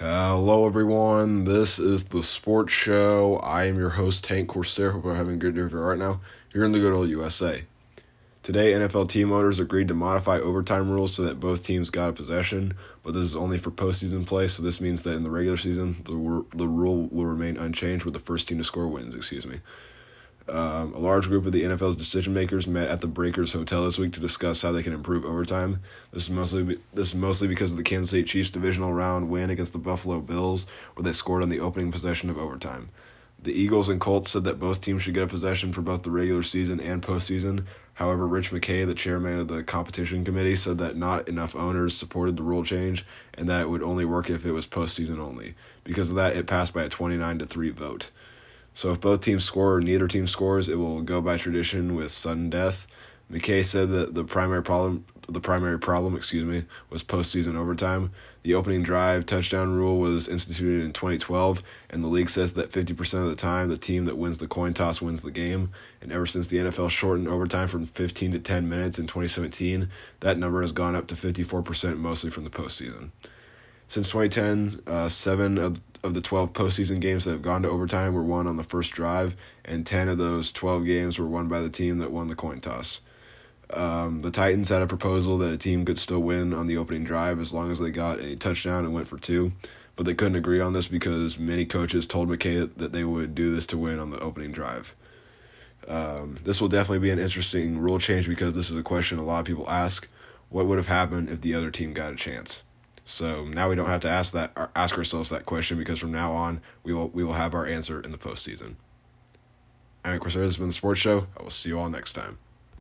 Hello, everyone. This is the Sports Show. I am your host, Tank Corsair. Hope you're having a good day right now. You're in the good old USA. Today, NFL team owners agreed to modify overtime rules so that both teams got a possession, but this is only for postseason play, so this means that in the regular season, the, the rule will remain unchanged with the first team to score wins, excuse me. Um, a large group of the NFL's decision makers met at the Breakers Hotel this week to discuss how they can improve overtime. This is mostly this is mostly because of the Kansas City Chiefs divisional round win against the Buffalo Bills, where they scored on the opening possession of overtime. The Eagles and Colts said that both teams should get a possession for both the regular season and postseason. However, Rich McKay, the chairman of the competition committee, said that not enough owners supported the rule change and that it would only work if it was postseason only. Because of that, it passed by a 29 to 3 vote. So if both teams score or neither team scores, it will go by tradition with sudden death. McKay said that the primary problem the primary problem, excuse me, was postseason overtime. The opening drive touchdown rule was instituted in 2012, and the league says that 50% of the time, the team that wins the coin toss wins the game. And ever since the NFL shortened overtime from 15 to 10 minutes in 2017, that number has gone up to 54%, mostly from the postseason. Since 2010, uh, seven of, of the 12 postseason games that have gone to overtime were won on the first drive, and 10 of those 12 games were won by the team that won the coin toss. Um, the Titans had a proposal that a team could still win on the opening drive as long as they got a touchdown and went for two, but they couldn't agree on this because many coaches told McKay that they would do this to win on the opening drive. Um, this will definitely be an interesting rule change because this is a question a lot of people ask: What would have happened if the other team got a chance? So now we don't have to ask that uh, ask ourselves that question because from now on we will we will have our answer in the postseason. I'm Chris. This has been the Sports Show. I will see you all next time.